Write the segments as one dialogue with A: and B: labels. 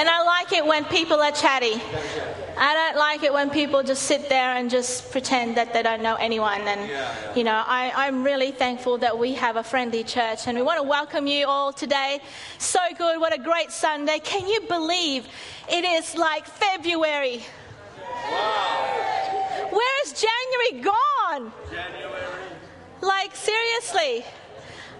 A: And I like it when people are chatty. I don't like it when people just sit there and just pretend that they don't know anyone. And, you know, I, I'm really thankful that we have a friendly church. And we want to welcome you all today. So good. What a great Sunday. Can you believe it is like February? Wow. Where is January gone? January. Like, seriously.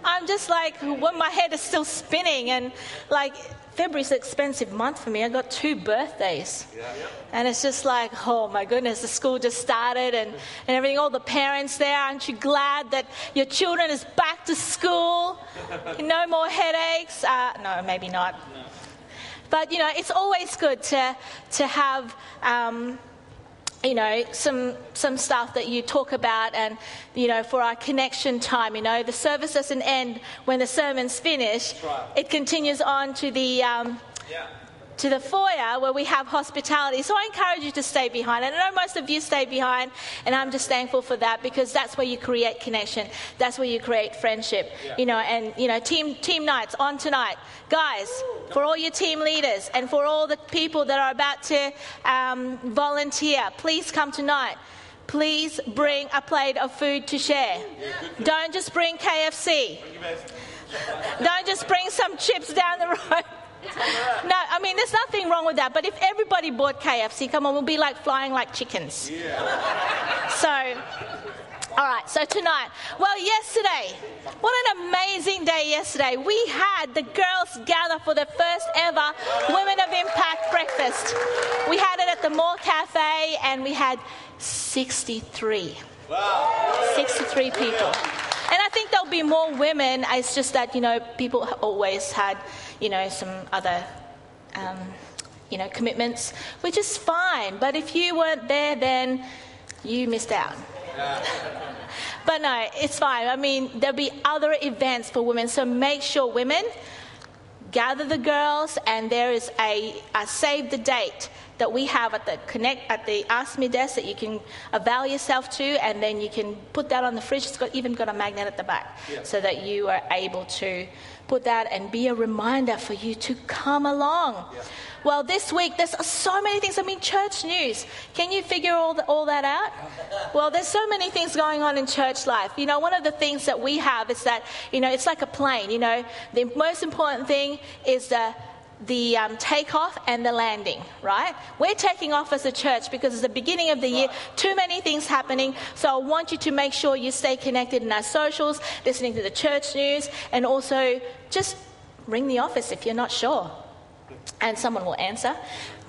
A: I'm just like, when my head is still spinning, and like, February's an expensive month for me. I got two birthdays. Yeah. And it's just like, oh my goodness, the school just started and, and everything. All the parents there, aren't you glad that your children is back to school? no more headaches? Uh, no, maybe not. No. But, you know, it's always good to, to have. Um, you know, some, some stuff that you talk about, and, you know, for our connection time, you know, the service doesn't end when the sermon's finished. Right. It continues on to the, um, yeah to the foyer where we have hospitality. So I encourage you to stay behind. And I know most of you stay behind, and I'm just thankful for that because that's where you create connection. That's where you create friendship. Yeah. You know, and you know, team team nights on tonight, guys. For all your team leaders and for all the people that are about to um, volunteer, please come tonight please bring a plate of food to share. Don't just bring KFC. Don't just bring some chips down the road. No, I mean, there's nothing wrong with that. But if everybody bought KFC, come on, we'll be like flying like chickens. Yeah. So, all right, so tonight, well, yesterday, what an amazing day yesterday. We had the girls gather for the first ever Women of Impact breakfast. We had it at the Mall Cafe and we had 63. Wow. 63 people. And I think there'll be more women. It's just that, you know, people always had you know, some other, um, you know, commitments, which is fine. But if you weren't there, then you missed out. but no, it's fine. I mean, there'll be other events for women, so make sure women gather the girls, and there is a, a save the date that we have at the connect at the Ask Me desk that you can avail yourself to, and then you can put that on the fridge. It's got even got a magnet at the back, yeah. so that you are able to put that and be a reminder for you to come along. Yeah. Well, this week there's so many things. I mean, church news. Can you figure all, the, all that out? Well, there's so many things going on in church life. You know, one of the things that we have is that, you know, it's like a plane. You know, the most important thing is the the um, takeoff and the landing, right? We're taking off as a church because it's the beginning of the year, too many things happening. So I want you to make sure you stay connected in our socials, listening to the church news, and also just ring the office if you're not sure and someone will answer.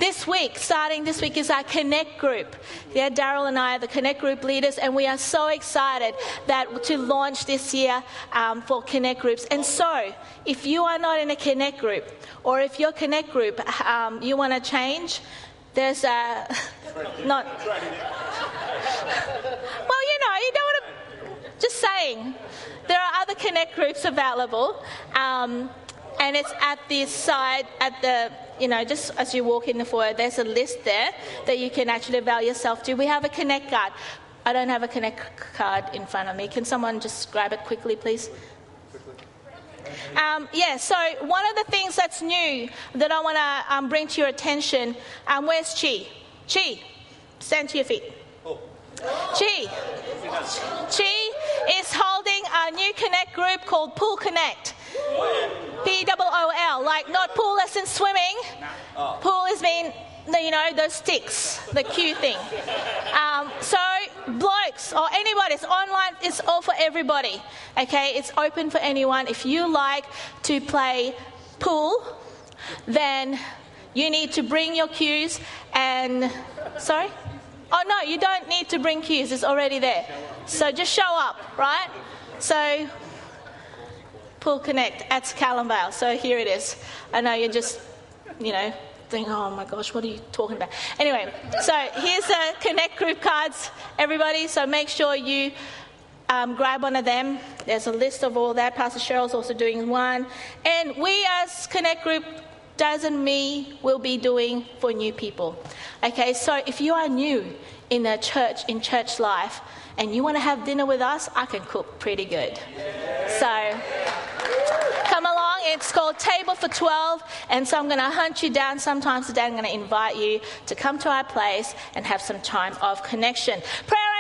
A: This week, starting this week, is our Connect group. Yeah, Daryl and I are the Connect group leaders, and we are so excited that to launch this year um, for Connect groups. And so, if you are not in a Connect group, or if your Connect group um, you want to change, there's a not. well, you know, you don't want to. Just saying, there are other Connect groups available. Um, and it's at the side, at the, you know, just as you walk in the foyer, there's a list there that you can actually avail yourself to. We have a Connect card. I don't have a Connect card in front of me. Can someone just grab it quickly, please? Um, yeah, so one of the things that's new that I want to um, bring to your attention, um, where's Chi? Chi, stand to your feet. Chi. Chi is holding a new Connect group called Pool Connect. P O O L, like not pool lessons swimming. Pool is mean, you know, those sticks, the cue thing. Um, so, blokes or anybody, it's online, it's all for everybody. Okay, it's open for anyone. If you like to play pool, then you need to bring your cues and. Sorry? Oh, no, you don't need to bring cues, it's already there. So just show up, right? So Pool Connect at Calamvale. So here it is. I know you're just, you know, think, oh my gosh, what are you talking about? Anyway, so here's the Connect group cards, everybody. So make sure you um, grab one of them. There's a list of all that. Pastor Cheryl's also doing one. And we as Connect group doesn't mean we'll be doing for new people. Okay, so if you are new in the church, in church life, and you want to have dinner with us, I can cook pretty good. So come along it's called Table for 12. And so I'm going to hunt you down sometime today. I'm going to invite you to come to our place and have some time of connection. Prayer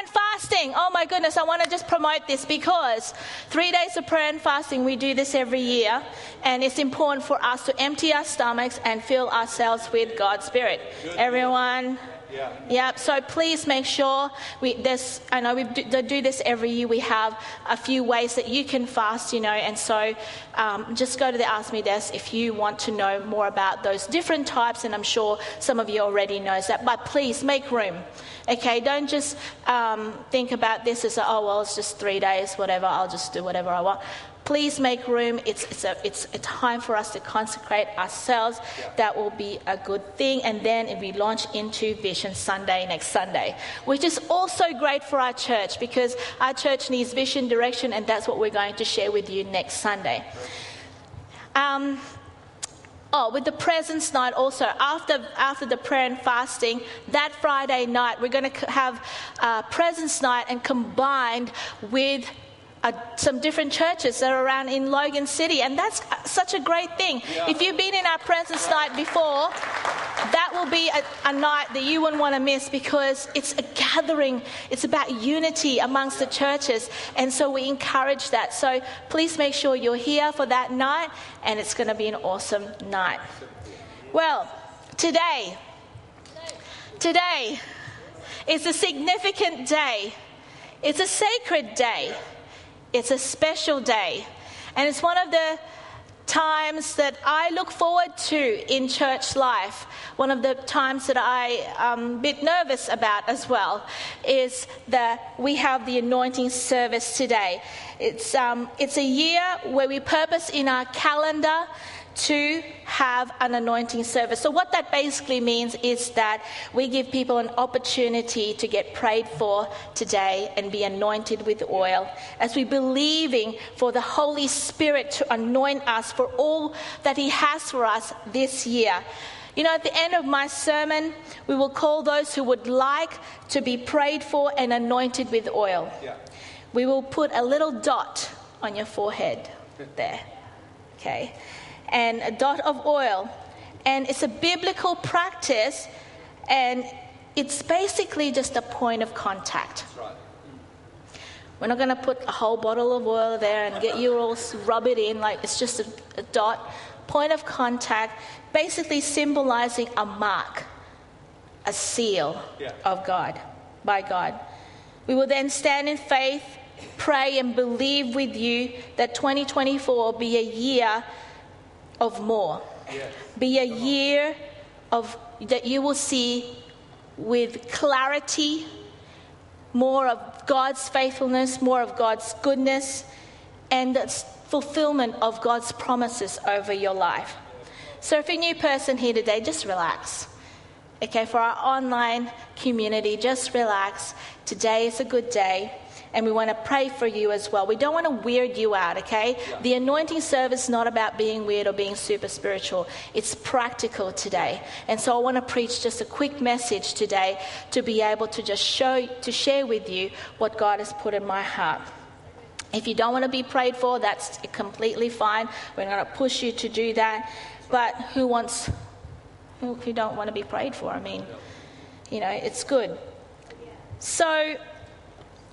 A: fasting. Oh my goodness, I want to just promote this because three days of prayer and fasting, we do this every year. And it's important for us to empty our stomachs and fill ourselves with God's Spirit. Good. Everyone, yeah. yeah. So please make sure we this. I know we do, do, this every year. We have a few ways that you can fast, you know, and so um, just go to the Ask Me desk if you want to know more about those different types. And I'm sure some of you already knows that. But please make room. Okay, don't just um, think about this as oh well, it's just three days, whatever. I'll just do whatever I want please make room. It's, it's, a, it's a time for us to consecrate ourselves. That will be a good thing. And then we launch into Vision Sunday next Sunday, which is also great for our church because our church needs vision, direction, and that's what we're going to share with you next Sunday. Um, Oh, with the presence night also, after, after the prayer and fasting, that Friday night, we're going to have a presence night and combined with uh, some different churches that are around in Logan City, and that's such a great thing. Yeah. If you've been in our presence night before, that will be a, a night that you wouldn't want to miss because it's a gathering. It's about unity amongst the churches, and so we encourage that. So please make sure you're here for that night, and it's going to be an awesome night. Well, today, today is a significant day. It's a sacred day. It's a special day. And it's one of the times that I look forward to in church life. One of the times that I am a bit nervous about as well is that we have the anointing service today. It's, um, it's a year where we purpose in our calendar to have an anointing service. So, what that basically means is that we give people an opportunity to get prayed for today and be anointed with oil as we're believing for the Holy Spirit to anoint us for all that He has for us this year. You know, at the end of my sermon, we will call those who would like to be prayed for and anointed with oil. Yeah. We will put a little dot on your forehead there. Okay? And a dot of oil. And it's a biblical practice, and it's basically just a point of contact. We're not going to put a whole bottle of oil there and get you all rub it in like it's just a, a dot. Point of contact, basically symbolizing a mark, a seal yeah. of God, by God. We will then stand in faith, pray, and believe with you that 2024 will be a year of more. Yes. Be a year of that you will see with clarity more of God's faithfulness, more of God's goodness, and the fulfillment of God's promises over your life. So, if you're a new person here today, just relax. Okay, for our online community, just relax. Today is a good day and we want to pray for you as well. We don't want to weird you out, okay? Yeah. The anointing service is not about being weird or being super spiritual. It's practical today. And so I want to preach just a quick message today to be able to just show to share with you what God has put in my heart. If you don't want to be prayed for, that's completely fine. We're not going to push you to do that. But who wants who don't want to be prayed for? I mean, you know, it's good. So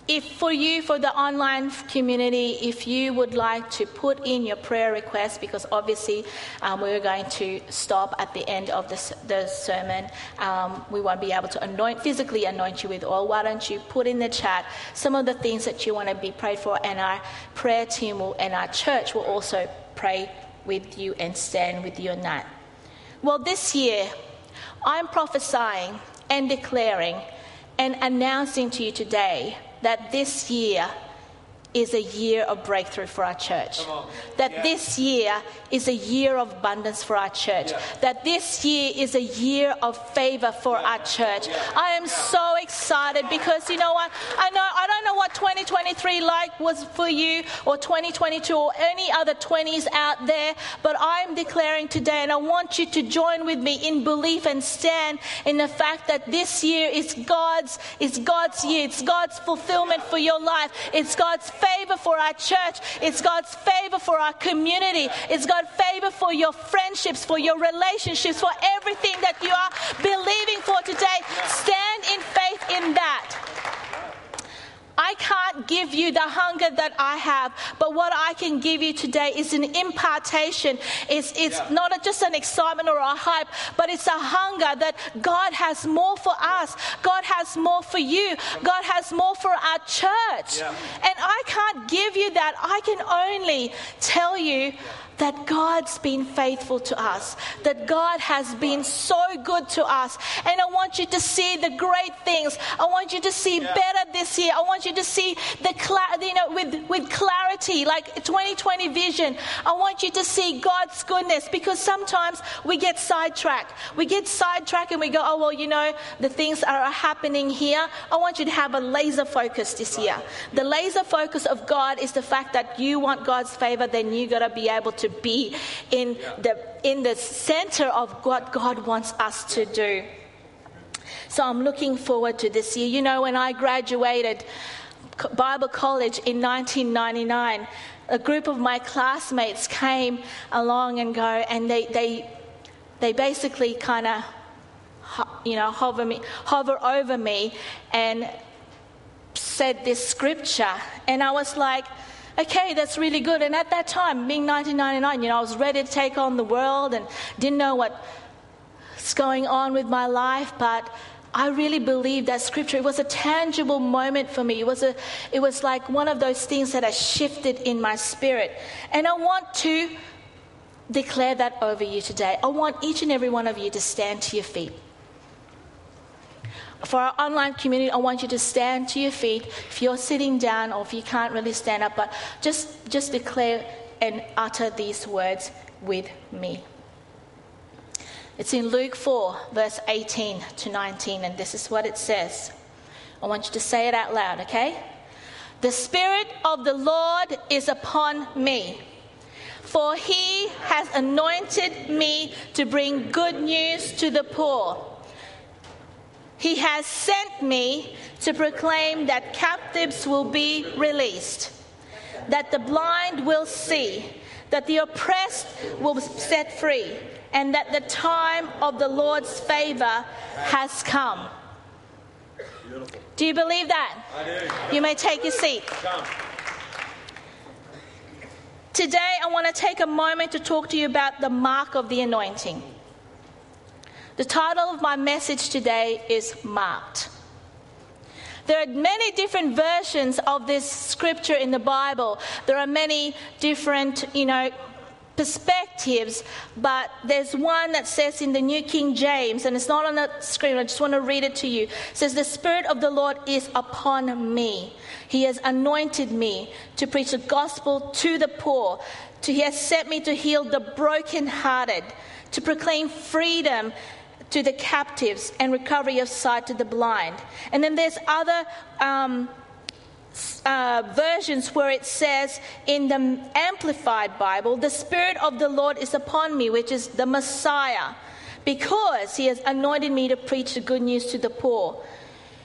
A: if for you, for the online community, if you would like to put in your prayer request, because obviously um, we're going to stop at the end of the, the sermon, um, we won't be able to anoint, physically anoint you with oil. Why don't you put in the chat some of the things that you want to be prayed for, and our prayer team will, and our church will also pray with you and stand with you on that. Well, this year, I'm prophesying and declaring and announcing to you today that this year is a year of breakthrough for our church. That yeah. this year is a year of abundance for our church. Yeah. That this year is a year of favor for yeah. our church. I am so excited because you know what? I know I don't know what 2023 like was for you or 2022 or any other 20s out there, but I'm declaring today and I want you to join with me in belief and stand in the fact that this year is God's is God's year. It's God's fulfillment for your life. It's God's favor for our church. It's God's favor for our community. It's God's favor for your friendships, for your relationships, for everything that you are believing for today. Stand in faith in that. I can't give you the hunger that I have, but what I can give you today is an impartation. It's, it's yeah. not just an excitement or a hype, but it's a hunger that God has more for us. God has more for you. God has more for our church. Yeah. And I can't give you that. I can only tell you that God's been faithful to us, that God has been so good to us. And I want you to see the great things. I want you to see yeah. better this year. I want you to see the cl- you know with with clarity, like 2020 vision. I want you to see God's goodness because sometimes we get sidetracked. We get sidetracked and we go, oh well, you know, the things are happening here. I want you to have a laser focus this year. The laser focus of God is the fact that you want God's favor, then you got to be able to be in the, in the center of what God wants us to do. So I'm looking forward to this year. You know, when I graduated Bible college in 1999, a group of my classmates came along and go, and they, they, they basically kind of, you know, hover, me, hover over me and said this scripture. And I was like, okay, that's really good. And at that time, being 1999, you know, I was ready to take on the world and didn't know what's going on with my life, but I really believe that scripture. It was a tangible moment for me. It was, a, it was like one of those things that has shifted in my spirit. And I want to declare that over you today. I want each and every one of you to stand to your feet for our online community, I want you to stand to your feet. If you're sitting down or if you can't really stand up, but just, just declare and utter these words with me. It's in Luke 4, verse 18 to 19, and this is what it says. I want you to say it out loud, okay? The Spirit of the Lord is upon me, for he has anointed me to bring good news to the poor. He has sent me to proclaim that captives will be released, that the blind will see, that the oppressed will be set free, and that the time of the Lord's favor has come. Beautiful. Do you believe that? You may take your seat. Come. Today, I want to take a moment to talk to you about the mark of the anointing. The title of my message today is Marked. There are many different versions of this scripture in the Bible. There are many different, you know, perspectives, but there's one that says in the New King James, and it's not on the screen, I just want to read it to you. It says, The Spirit of the Lord is upon me. He has anointed me to preach the gospel to the poor. To, he has sent me to heal the brokenhearted, to proclaim freedom to the captives and recovery of sight to the blind. And then there's other um, uh, versions where it says in the Amplified Bible, the Spirit of the Lord is upon me, which is the Messiah, because he has anointed me to preach the good news to the poor.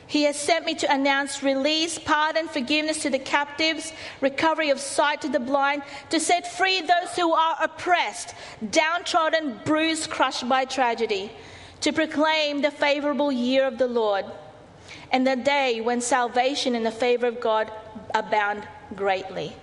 A: He has sent me to announce release, pardon, forgiveness to the captives, recovery of sight to the blind, to set free those who are oppressed, downtrodden, bruised, crushed by tragedy to proclaim the favorable year of the Lord and the day when salvation and the favor of God abound greatly.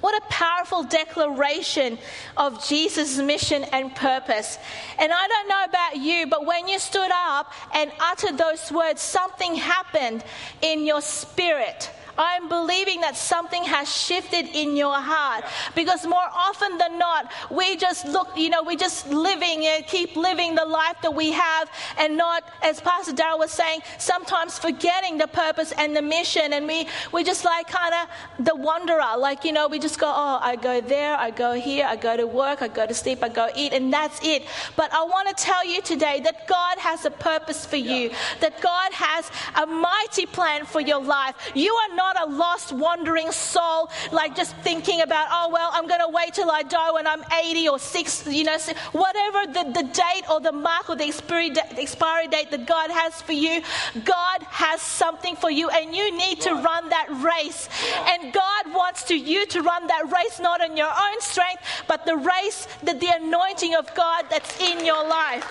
A: What a powerful declaration of Jesus' mission and purpose. And I don't know about you, but when you stood up and uttered those words, something happened in your spirit. I'm believing that something has shifted in your heart because more often than not, we just look, you know, we just living and keep living the life that we have and not, as Pastor Darrell was saying, sometimes forgetting the purpose and the mission. And we, we just like kind of the wanderer, like, you know, we just go, oh, I go there, I go here, I go to work, I go to sleep, I go eat, and that's it. But I want to tell you today that God has a purpose for you, that God has a mighty plan for your life. You are not not a lost, wandering soul, like just thinking about, oh, well, I'm going to wait till I die when I'm 80 or 60, you know, whatever the, the date or the mark or the expiry, expiry date that God has for you, God has something for you, and you need to run that race. And God wants to you to run that race not on your own strength, but the race that the anointing of God that's in your life.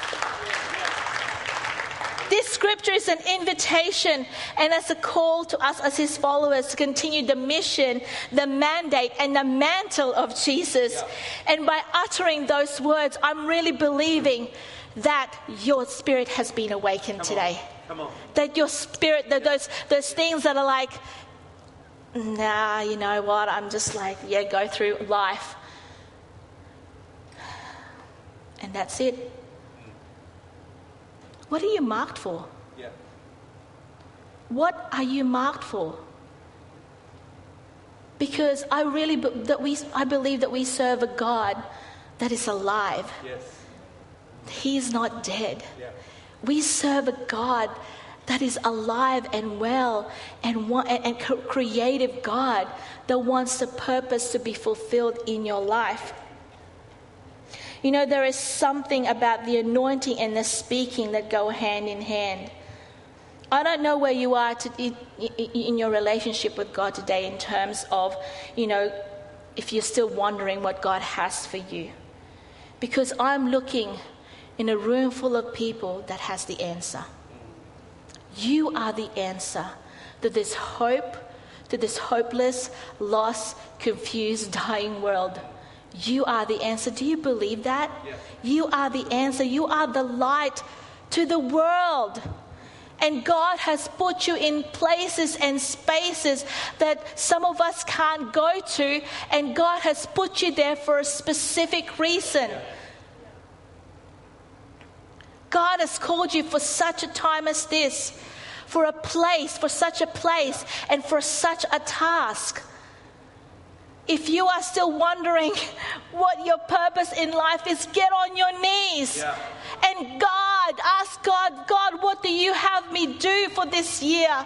A: This scripture is an invitation and as a call to us as his followers to continue the mission, the mandate, and the mantle of Jesus. Yeah. And by uttering those words, I'm really believing that your spirit has been awakened Come today. That your spirit, that those, those things that are like, nah, you know what, I'm just like, yeah, go through life. And that's it. What are you marked for? Yeah. What are you marked for? Because I really that we I believe that we serve a God that is alive. Yes. He is not dead. Yeah. We serve a God that is alive and well and, and, and creative God that wants the purpose to be fulfilled in your life. You know, there is something about the anointing and the speaking that go hand in hand. I don't know where you are to, in, in your relationship with God today in terms of, you know, if you're still wondering what God has for you. Because I'm looking in a room full of people that has the answer. You are the answer to this hope, to this hopeless, lost, confused, dying world. You are the answer. Do you believe that? Yes. You are the answer. You are the light to the world. And God has put you in places and spaces that some of us can't go to, and God has put you there for a specific reason. God has called you for such a time as this, for a place, for such a place, and for such a task. If you are still wondering what your purpose in life is, get on your knees. Yeah. And God, ask God, God, what do you have me do for this year? Yeah.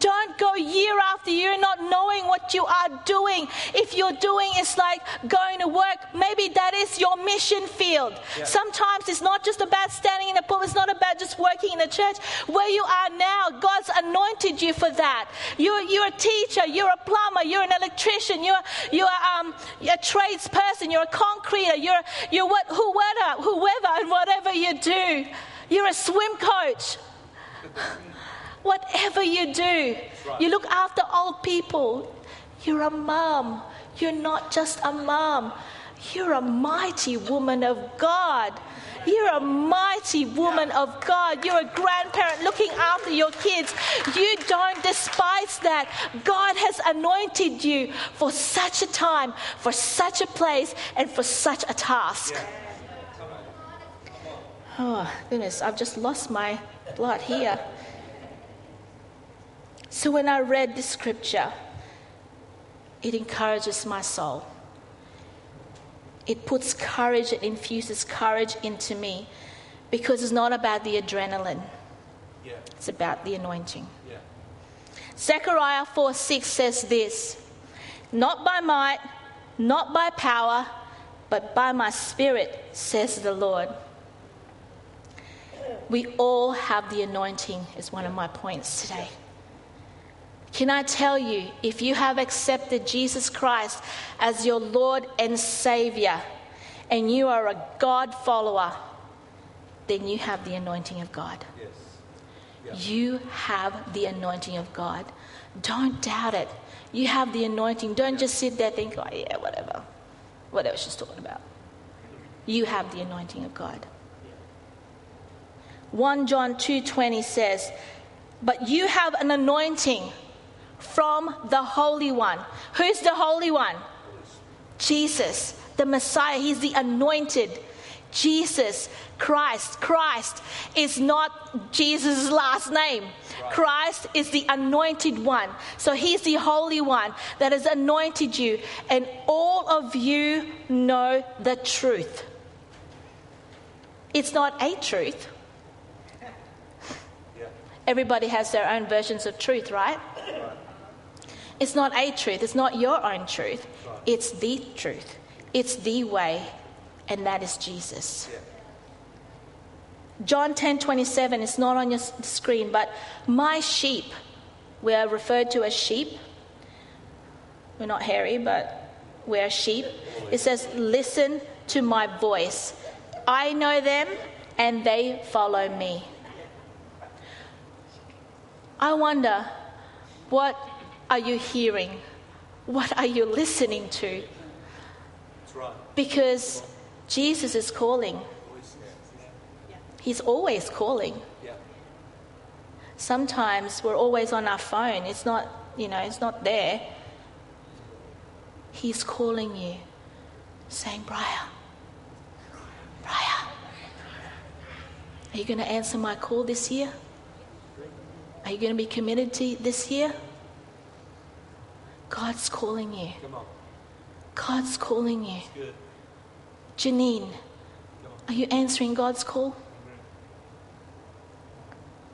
A: Don't go year after year not knowing what you are doing. If you're doing is like going to work, maybe that is your mission field. Yeah. Sometimes it's not just about standing in a pulpit, it's not about just working in a church. Where you are now, God's anointed you for that. You're, you're a teacher, you're a plumber, you're an electrician, you're, you're um, a tradesperson, you're a concreter, you're, you're what, whoever, whoever, and whatever you do. You're a swim coach. Whatever you do, you look after old people. You're a mom. You're not just a mom. You're a mighty woman of God. You're a mighty woman of God. You're a grandparent looking after your kids. You don't despise that. God has anointed you for such a time, for such a place, and for such a task. Oh, goodness, I've just lost my blood here. So when I read the scripture, it encourages my soul. It puts courage, it infuses courage into me because it's not about the adrenaline, yeah. it's about the anointing. Yeah. Zechariah 4 6 says this Not by might, not by power, but by my spirit, says the Lord. We all have the anointing, is one of my points today. Can I tell you, if you have accepted Jesus Christ as your Lord and Savior, and you are a God follower, then you have the anointing of God. Yes. Yeah. You have the anointing of God. Don't doubt it. You have the anointing. Don't just sit there thinking, oh, yeah, whatever. Whatever she's talking about. You have the anointing of God. 1 John 2:20 says, "But you have an anointing from the Holy One. Who's the Holy One? Jesus, the Messiah. He's the anointed. Jesus, Christ. Christ is not Jesus' last name. Christ is the anointed one. So he's the Holy One that has anointed you, and all of you know the truth. It's not a truth. Everybody has their own versions of truth, right? It's not a truth, it's not your own truth, it's the truth, it's the way, and that is Jesus. John 10 27, it's not on your screen, but my sheep, we are referred to as sheep. We're not hairy, but we're sheep. It says, Listen to my voice. I know them and they follow me. I wonder, what are you hearing? What are you listening to? Because Jesus is calling. He's always calling. Sometimes we're always on our phone. It's not, you know, it's not there. He's calling you, saying, Briar, Briar, are you going to answer my call this year? Are you going to be committed to this year? God's calling you. God's calling you. Janine, are you answering God's call?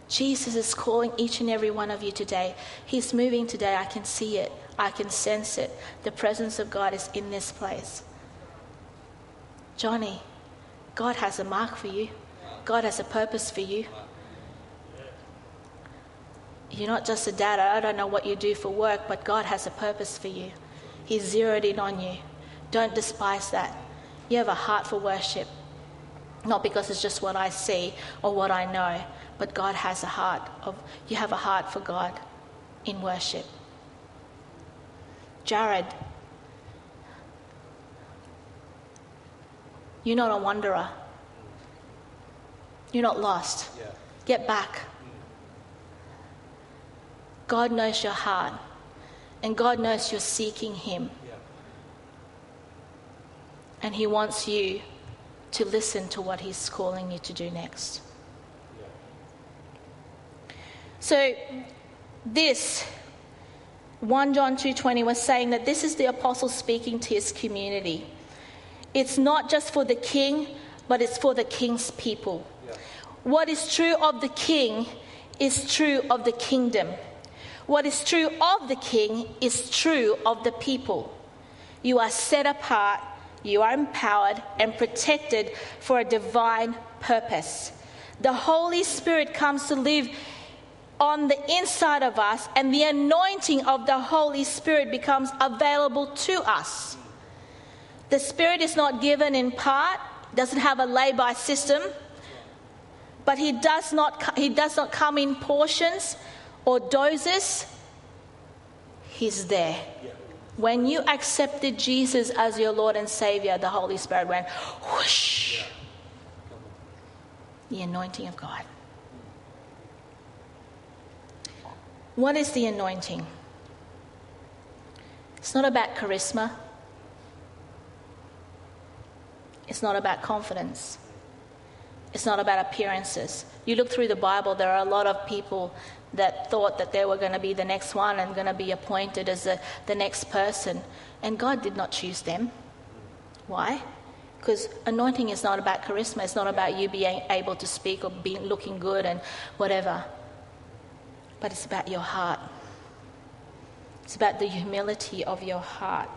A: Jesus is calling each and every one of you today. He's moving today. I can see it. I can sense it. The presence of God is in this place. Johnny, God has a mark for you, God has a purpose for you. You're not just a dad. I don't know what you do for work, but God has a purpose for you. He's zeroed in on you. Don't despise that. You have a heart for worship. Not because it's just what I see or what I know, but God has a heart of you have a heart for God in worship. Jared, you're not a wanderer. You're not lost. Yeah. Get back. God knows your heart, and God knows you're seeking Him. Yeah. And He wants you to listen to what He's calling you to do next. Yeah. So, this 1 John 2:20 was saying that this is the apostle speaking to his community. It's not just for the king, but it's for the king's people. Yeah. What is true of the king is true of the kingdom. What is true of the king is true of the people. You are set apart, you are empowered and protected for a divine purpose. The Holy Spirit comes to live on the inside of us, and the anointing of the Holy Spirit becomes available to us. The Spirit is not given in part, doesn't have a lay by system, but he does, not, he does not come in portions or doses. He's there. When you accepted Jesus as your Lord and Savior, the Holy Spirit went whoosh. The anointing of God. What is the anointing? It's not about charisma. It's not about confidence. It's not about appearances. You look through the Bible, there are a lot of people that thought that they were going to be the next one and going to be appointed as the, the next person. And God did not choose them. Why? Because anointing is not about charisma, it's not about you being able to speak or being looking good and whatever but it's about your heart. It's about the humility of your heart.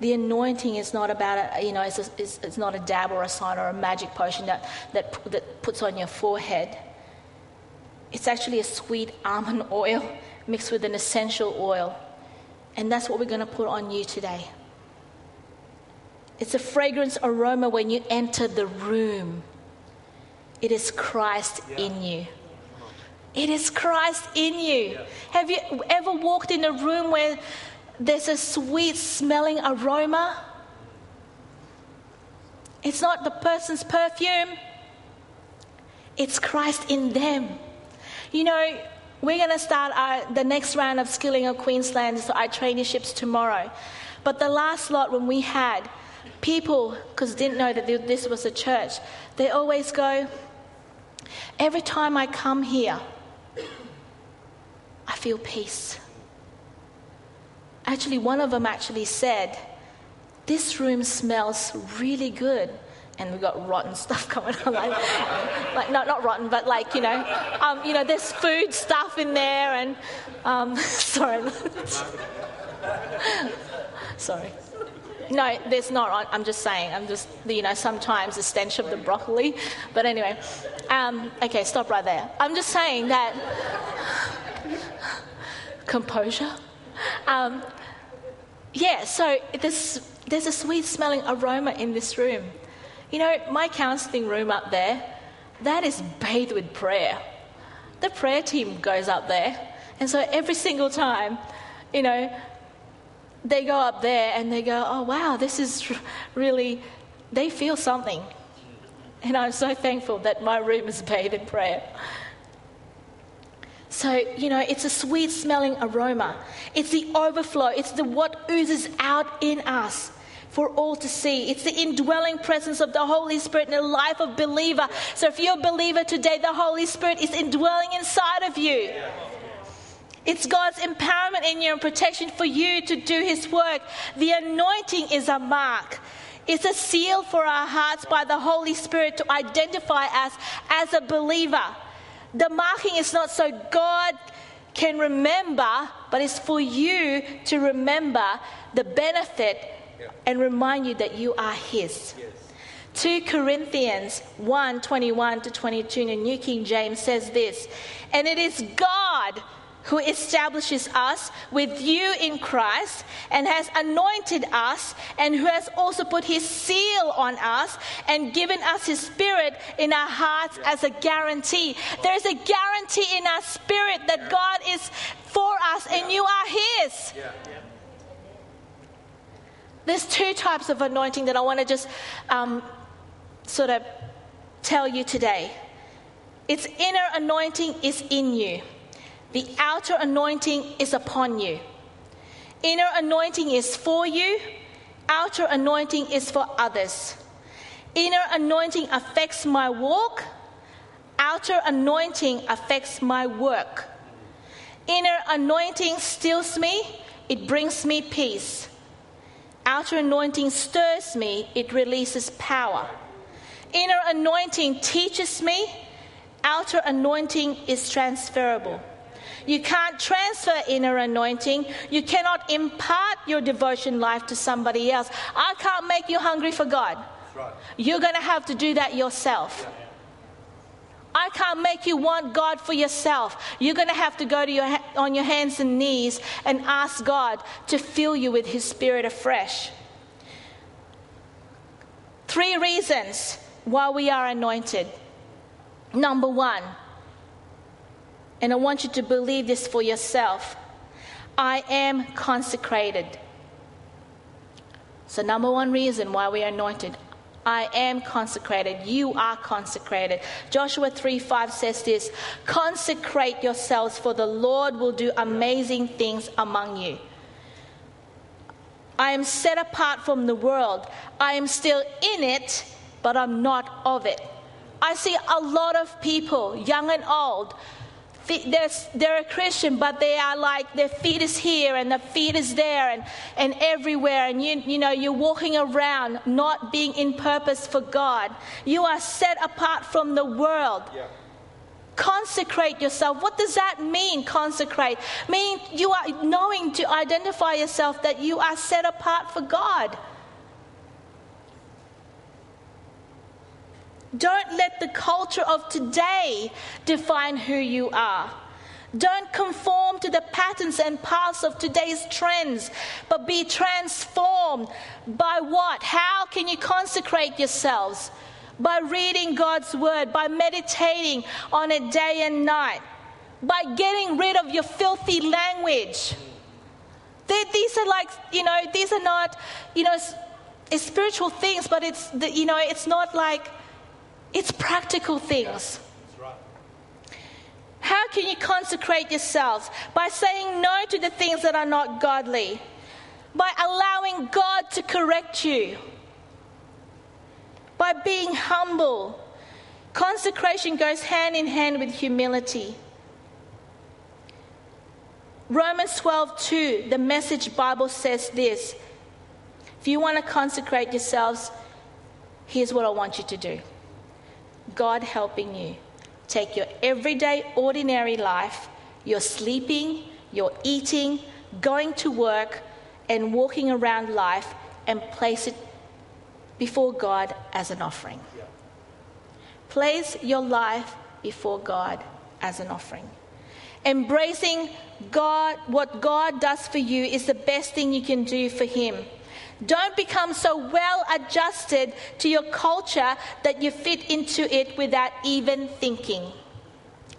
A: The anointing is not about, a, you know, it's, a, it's, it's, not a dab or a sign or a magic potion that, that, that puts on your forehead. It's actually a sweet almond oil mixed with an essential oil. And that's what we're going to put on you today. It's a fragrance aroma when you enter the room. It is Christ yeah. in you. It is Christ in you. Have you ever walked in a room where there's a sweet smelling aroma? It's not the person's perfume, it's Christ in them. You know, we're going to start our, the next round of skilling of Queensland, so our traineeships tomorrow. But the last lot, when we had people, because didn't know that this was a church, they always go, Every time I come here, I feel peace. Actually, one of them actually said, This room smells really good. and we've got rotten stuff coming on. Like, like not, not rotten, but like, you know, um, you know, there's food stuff in there and, um, sorry. sorry. No, there's not. I'm just saying. I'm just, you know, sometimes the stench of the broccoli. But anyway, um, okay, stop right there. I'm just saying that composure. Um, yeah, so there's a sweet smelling aroma in this room. You know, my counseling room up there, that is bathed with prayer. The prayer team goes up there. And so every single time, you know, they go up there and they go, oh, wow, this is really, they feel something. And I'm so thankful that my room is bathed in prayer. So, you know, it's a sweet smelling aroma. It's the overflow. It's the what oozes out in us for all to see. It's the indwelling presence of the Holy Spirit in the life of believer. So if you're a believer today, the Holy Spirit is indwelling inside of you. It's God's empowerment in you and protection for you to do His work. The anointing is a mark. It's a seal for our hearts by the Holy Spirit to identify us as a believer. The marking is not so God can remember, but it's for you to remember the benefit and remind you that you are His. Yes. 2 Corinthians 1 21 to 22 in the New King James says this, and it is God who establishes us with you in Christ and has anointed us and who has also put his seal on us and given us his spirit in our hearts as a guarantee. There is a guarantee in our spirit that God is for us and you are his. There's two types of anointing that I want to just um, sort of tell you today. Its inner anointing is in you. The outer anointing is upon you. Inner anointing is for you, outer anointing is for others. Inner anointing affects my walk, outer anointing affects my work. Inner anointing stills me, it brings me peace. Outer anointing stirs me, it releases power. Inner anointing teaches me, outer anointing is transferable. You can't transfer inner anointing. You cannot impart your devotion life to somebody else. I can't make you hungry for God. Right. You're going to have to do that yourself. Yeah. I can't make you want God for yourself. You're going to have to go to your, on your hands and knees and ask God to fill you with His Spirit afresh. Three reasons why we are anointed. Number one, and I want you to believe this for yourself. I am consecrated. So, number one reason why we are anointed I am consecrated. You are consecrated. Joshua 3 5 says this Consecrate yourselves, for the Lord will do amazing things among you. I am set apart from the world. I am still in it, but I'm not of it. I see a lot of people, young and old, they're, they're a Christian, but they are like their feet is here and their feet is there and, and everywhere. And you, you know, you're walking around not being in purpose for God. You are set apart from the world. Yeah. Consecrate yourself. What does that mean, consecrate? Meaning you are knowing to identify yourself that you are set apart for God. Don't let the culture of today define who you are. Don't conform to the patterns and paths of today's trends, but be transformed by what? How can you consecrate yourselves? By reading God's word, by meditating on it day and night, by getting rid of your filthy language. these are like, you know, these are not, you know, it's spiritual things, but it's, the, you know, it's not like it's practical things. How can you consecrate yourselves? By saying no to the things that are not godly, by allowing God to correct you, by being humble. Consecration goes hand in hand with humility. Romans 12 2, the message Bible says this. If you want to consecrate yourselves, Here's what I want you to do God helping you. Take your everyday, ordinary life, your sleeping, your eating, going to work, and walking around life, and place it before God as an offering. Place your life before God as an offering. Embracing God, what God does for you is the best thing you can do for Him. Don't become so well adjusted to your culture that you fit into it without even thinking.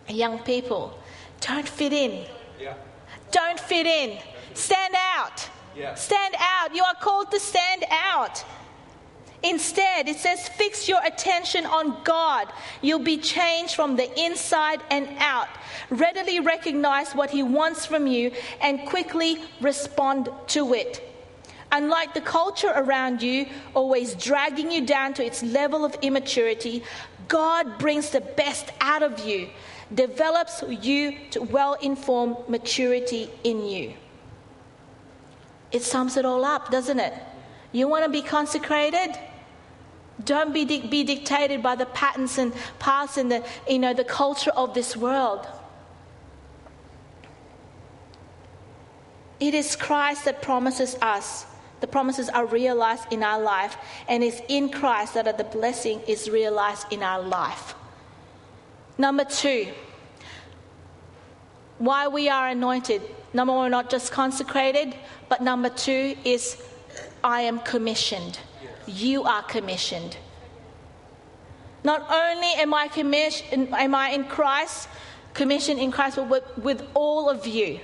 A: Young people, don't fit in. Yeah. Don't fit in. Stand out. Yeah. Stand out. You are called to stand out. Instead, it says, fix your attention on God. You'll be changed from the inside and out. Readily recognize what He wants from you and quickly respond to it. Unlike the culture around you, always dragging you down to its level of immaturity, God brings the best out of you, develops you to well informed maturity in you. It sums it all up, doesn't it? You want to be consecrated? Don't be, di- be dictated by the patterns and paths and the, you know, the culture of this world. It is Christ that promises us the promises are realized in our life, and it's in Christ that the blessing is realized in our life. Number two, why we are anointed. Number one, we're not just consecrated, but number two is I am commissioned. You are commissioned. Not only am I commissioned, am I in Christ, commissioned in Christ, but with, with all of you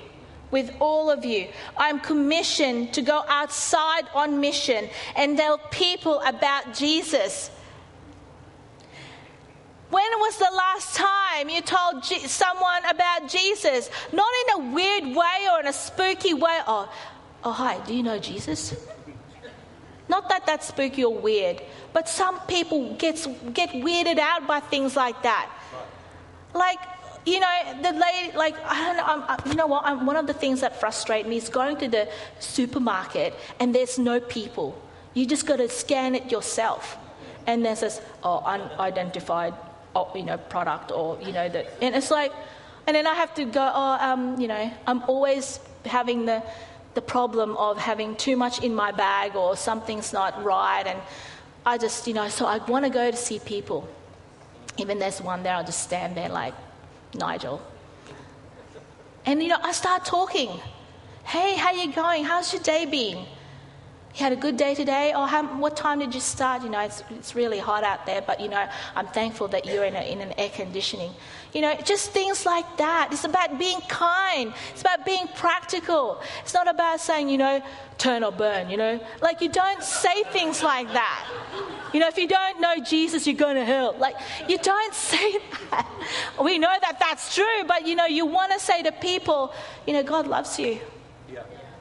A: with all of you. I'm commissioned to go outside on mission and tell people about Jesus. When was the last time you told someone about Jesus? Not in a weird way or in a spooky way. Oh, oh, hi, do you know Jesus? Not that that's spooky or weird, but some people gets, get weirded out by things like that. Like, you know, the lady, like, I don't know, I'm, you know what? I'm, one of the things that frustrate me is going to the supermarket and there's no people. You just got to scan it yourself. And there's this, oh, unidentified, oh, you know, product or, you know, that, and it's like, and then I have to go, oh, um, you know, I'm always having the, the problem of having too much in my bag or something's not right. And I just, you know, so I want to go to see people. Even there's one there, I'll just stand there like, Nigel. And you know, I start talking. Hey, how you going? How's your day been? You had a good day today? Or how, what time did you start? You know, it's, it's really hot out there, but you know, I'm thankful that you're in, a, in an air conditioning. You know, just things like that. It's about being kind. It's about being practical. It's not about saying, you know, turn or burn, you know. Like, you don't say things like that. You know, if you don't know Jesus, you're going to hell. Like, you don't say that. We know that that's true, but you know, you want to say to people, you know, God loves you.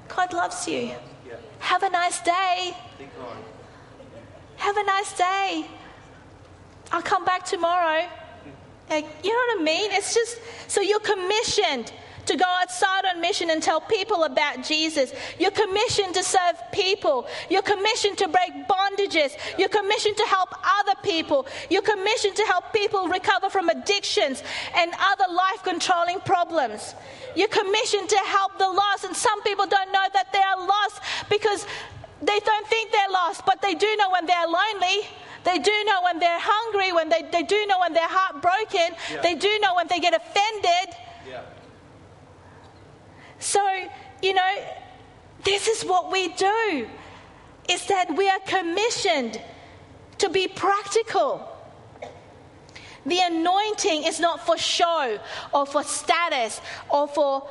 A: God loves you. Have a nice day. Have a nice day. I'll come back tomorrow. Like, you know what I mean? It's just so you're commissioned to go outside on mission and tell people about Jesus. You're commissioned to serve people. You're commissioned to break bondages. You're commissioned to help other people. You're commissioned to help people recover from addictions and other life controlling problems. You're commissioned to help the lost. And some people don't know that they are lost because they don't think they're lost, but they do know when they're lonely. They do know when they're hungry, when they, they do know when they're heartbroken. Yeah. They do know when they get offended. Yeah. So, you know, this is what we do. Is that we are commissioned to be practical. The anointing is not for show or for status or for,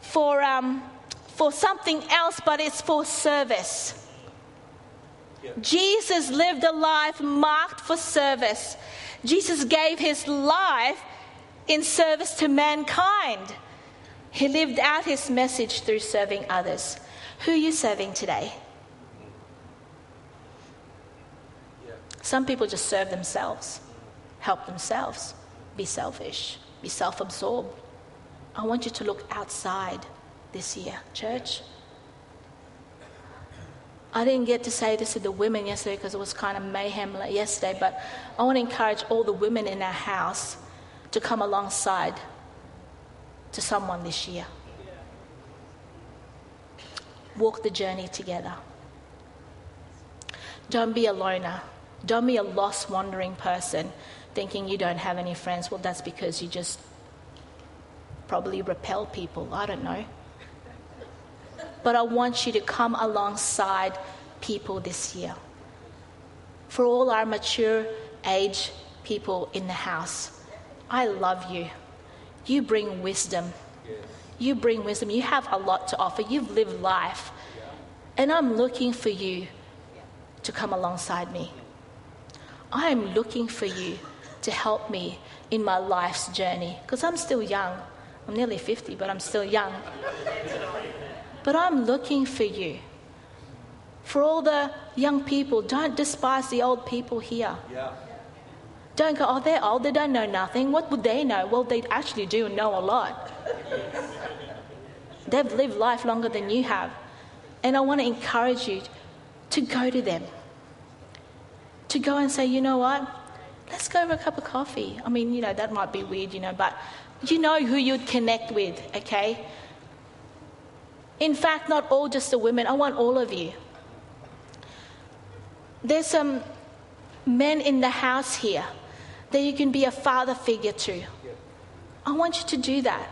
A: for, um, for something else, but it's for service. Jesus lived a life marked for service. Jesus gave his life in service to mankind. He lived out his message through serving others. Who are you serving today? Some people just serve themselves, help themselves, be selfish, be self absorbed. I want you to look outside this year, church. I didn't get to say this to the women yesterday because it was kind of mayhem yesterday, but I want to encourage all the women in our house to come alongside to someone this year. Walk the journey together. Don't be a loner. Don't be a lost, wandering person thinking you don't have any friends. Well, that's because you just probably repel people. I don't know. But I want you to come alongside people this year. For all our mature age people in the house, I love you. You bring wisdom. You bring wisdom. You have a lot to offer. You've lived life. And I'm looking for you to come alongside me. I am looking for you to help me in my life's journey because I'm still young. I'm nearly 50, but I'm still young. But I'm looking for you. For all the young people, don't despise the old people here. Yeah. Don't go, oh, they're old, they don't know nothing. What would they know? Well, they actually do know a lot. They've lived life longer than you have. And I want to encourage you to go to them. To go and say, you know what? Let's go over a cup of coffee. I mean, you know, that might be weird, you know, but you know who you'd connect with, okay? In fact, not all just the women. I want all of you. There's some men in the house here that you can be a father figure to. I want you to do that.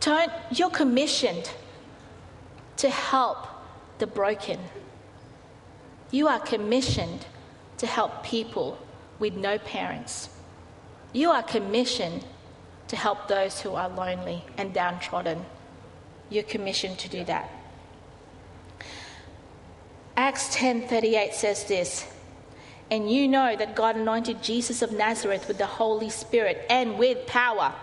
A: Don't, you're commissioned to help the broken. You are commissioned to help people with no parents. You are commissioned to help those who are lonely and downtrodden. You're commissioned to do that. Acts 10:38 says this, and you know that God anointed Jesus of Nazareth with the Holy Spirit and with power.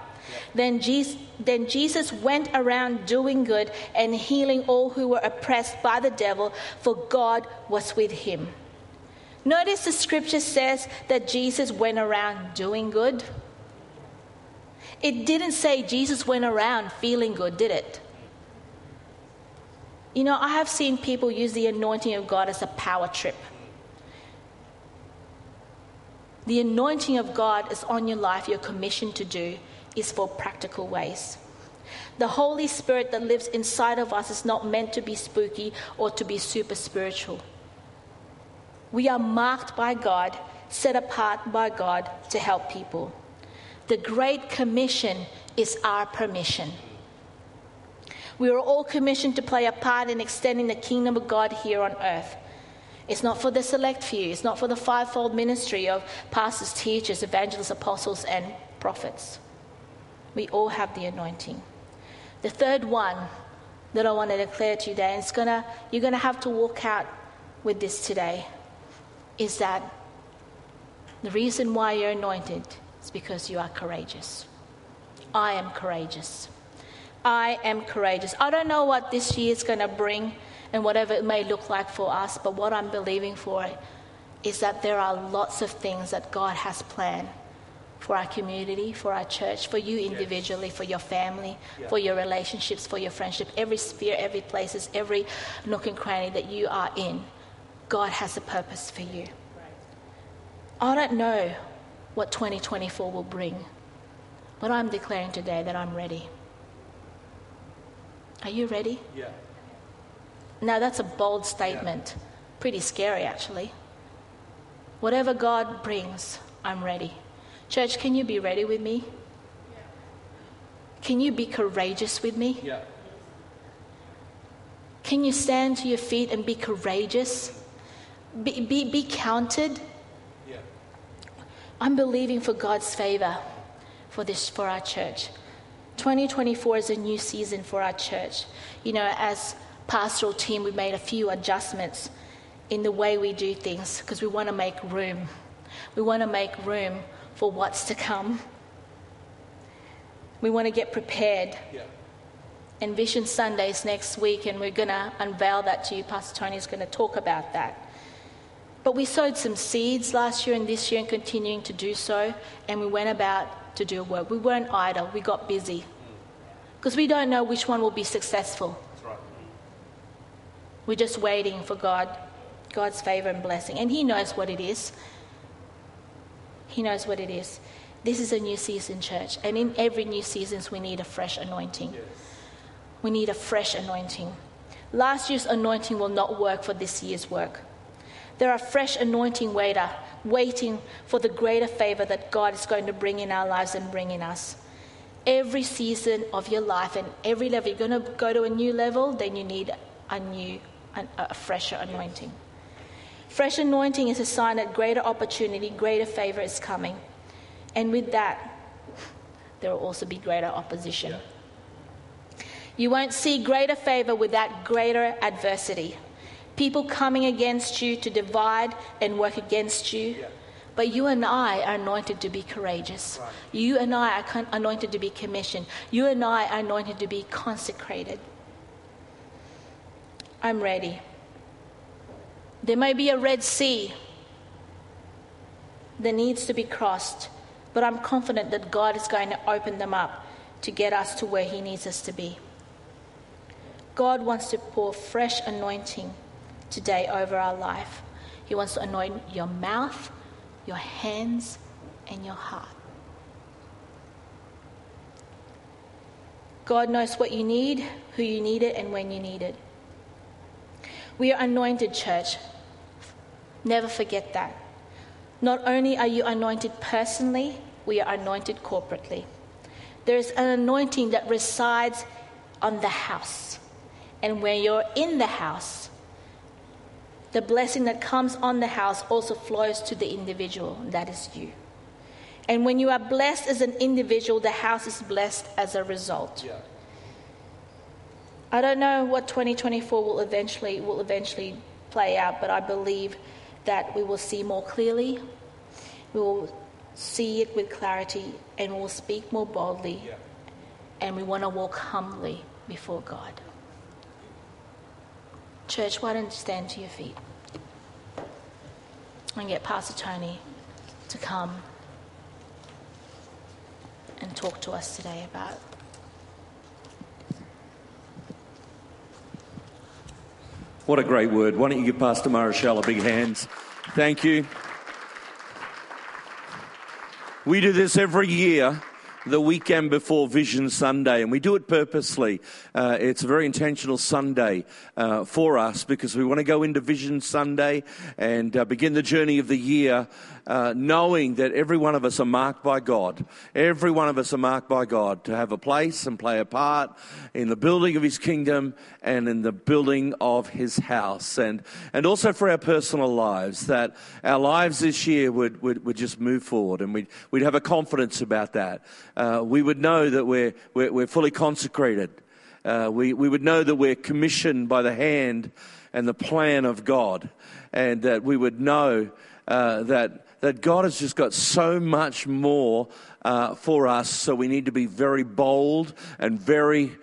A: Then Jesus, then Jesus went around doing good and healing all who were oppressed by the devil, for God was with him. Notice the scripture says that Jesus went around doing good. It didn't say Jesus went around feeling good, did it? You know, I have seen people use the anointing of God as a power trip. The anointing of God is on your life, your commission to do, is for practical ways. The Holy Spirit that lives inside of us is not meant to be spooky or to be super spiritual. We are marked by God, set apart by God to help people. The Great Commission is our permission. We are all commissioned to play a part in extending the kingdom of God here on earth. It's not for the select few, it's not for the fivefold ministry of pastors, teachers, evangelists, apostles, and prophets. We all have the anointing. The third one that I want to declare to you today, and it's gonna, you're going to have to walk out with this today, is that the reason why you're anointed is because you are courageous. I am courageous. I am courageous. I don't know what this year is going to bring and whatever it may look like for us. But what I'm believing for is that there are lots of things that God has planned for our community, for our church, for you individually, for your family, yeah. for your relationships, for your friendship, every sphere, every places, every nook and cranny that you are in. God has a purpose for you. I don't know what 2024 will bring, but I'm declaring today that I'm ready. Are you ready?
B: Yeah.
A: Now, that's a bold statement. Yeah. Pretty scary, actually. Whatever God brings, I'm ready. Church, can you be ready with me? Can you be courageous with me?
B: Yeah.
A: Can you stand to your feet and be courageous? Be, be, be counted?
B: Yeah.
A: I'm believing for God's favor for this for our church. 2024 is a new season for our church. You know, as pastoral team, we made a few adjustments in the way we do things because we want to make room. We want to make room for what's to come. We want to get prepared.
B: Yeah.
A: And Vision Sundays next week, and we're going to unveil that to you. Pastor Tony is going to talk about that. But we sowed some seeds last year and this year and continuing to do so, and we went about to do work. We weren't idle, we got busy. Because we don't know which one will be successful. We're just waiting for God, God's favor and blessing. And He knows what it is. He knows what it is. This is a new season, church. And in every new season, we need a fresh anointing. Yes. We need a fresh anointing. Last year's anointing will not work for this year's work. There are fresh anointing waiter, waiting for the greater favor that God is going to bring in our lives and bring in us. Every season of your life and every level, you're going to go to a new level, then you need a new, a, a fresher anointing. Fresh anointing is a sign that greater opportunity, greater favor is coming. And with that, there will also be greater opposition. You won't see greater favor without greater adversity. People coming against you to divide and work against you. But you and I are anointed to be courageous. You and I are anointed to be commissioned. You and I are anointed to be consecrated. I'm ready. There may be a Red Sea that needs to be crossed, but I'm confident that God is going to open them up to get us to where He needs us to be. God wants to pour fresh anointing today over our life. He wants to anoint your mouth, your hands, and your heart. God knows what you need, who you need it, and when you need it. We are anointed, church. Never forget that. Not only are you anointed personally, we are anointed corporately. There is an anointing that resides on the house. And when you're in the house, the blessing that comes on the house also flows to the individual, that is you. And when you are blessed as an individual, the house is blessed as a result. Yeah. I don't know what 2024 will eventually will eventually play out, but I believe that we will see more clearly. We will see it with clarity and we will speak more boldly. Yeah. And we want to walk humbly before God. Church, why don't you stand to your feet and get Pastor Tony to come and talk to us today about
B: What a great word. Why don't you give Pastor Marichelle a big hand? Thank you. We do this every year the weekend before Vision Sunday, and we do it purposely. Uh, it's a very intentional Sunday uh, for us because we want to go into Vision Sunday and uh, begin the journey of the year uh, knowing that every one of us are marked by God. Every one of us are marked by God to have a place and play a part in the building of His kingdom and in the building of His house. And, and also for our personal lives, that our lives this year would, would, would just move forward and we'd, we'd have a confidence about that. Uh, we would know that we're, we're, we're fully consecrated. Uh, we, we would know that we're commissioned by the hand and the plan of God, and that we would know uh, that that God has just got so much more uh, for us. So we need to be very bold and very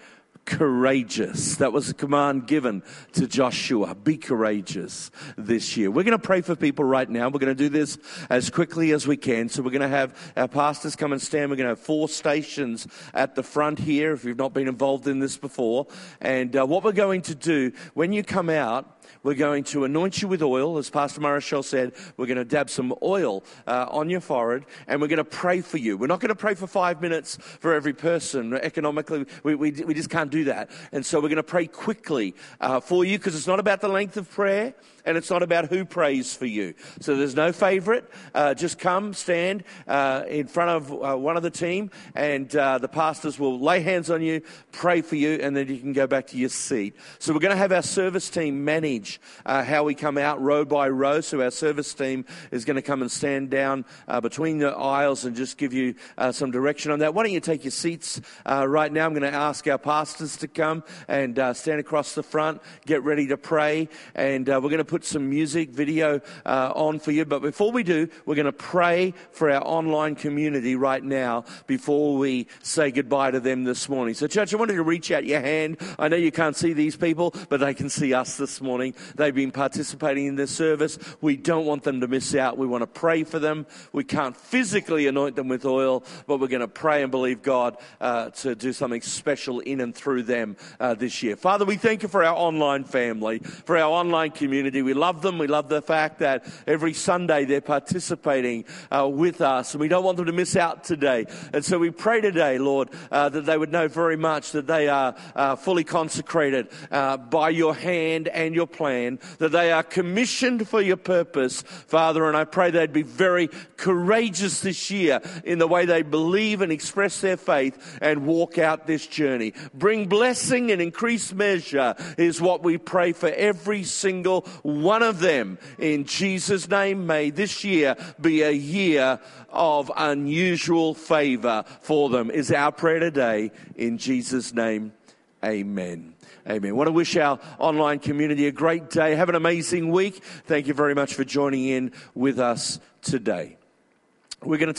B: courageous. That was a command given to Joshua. Be courageous this year. We're going to pray for people right now. We're going to do this as quickly as we can. So we're going to have our pastors come and stand. We're going to have four stations at the front here if you've not been involved in this before. And uh, what we're going to do when you come out, we're going to anoint you with oil, as Pastor Marichelle said. We're going to dab some oil uh, on your forehead, and we're going to pray for you. We're not going to pray for five minutes for every person. Economically, we, we, we just can't do that. And so we're going to pray quickly uh, for you because it's not about the length of prayer and it's not about who prays for you. So there's no favorite. Uh, just come, stand uh, in front of uh, one of the team, and uh, the pastors will lay hands on you, pray for you, and then you can go back to your seat. So we're going to have our service team manage uh, how we come out row by row. So our service team is going to come and stand down uh, between the aisles and just give you some direction on that. Why don't you take your seats right now? I'm going to ask our pastors to come and stand across the front, get ready to pray, and we're going to put put some music, video uh, on for you. But before we do, we're going to pray for our online community right now before we say goodbye to them this morning. So, church, I wanted to reach out your hand. I know you can't see these people, but they can see us this morning. They've been participating in this service. We don't want them to miss out. We want to pray for them. We can't physically anoint them with oil, but we're going to pray and believe God uh, to do something special in and through them uh, this year. Father, we thank you for our online family, for our online community. We love them. We love the fact that every Sunday they're participating uh, with us, and we don't want them to miss out today. And so we pray today, Lord, uh, that they would know very much that they are uh, fully consecrated uh, by your hand and your plan, that they are commissioned for your purpose, Father. And I pray they'd be very courageous this year in the way they believe and express their faith and walk out this journey. Bring blessing and increased measure is what we pray for every single one of them. In Jesus' name, may this year be a year of unusual favor for them, is our prayer today. In Jesus' name, amen. Amen. I want to wish our online community a great day. Have an amazing week. Thank you very much for joining in with us today. We're going to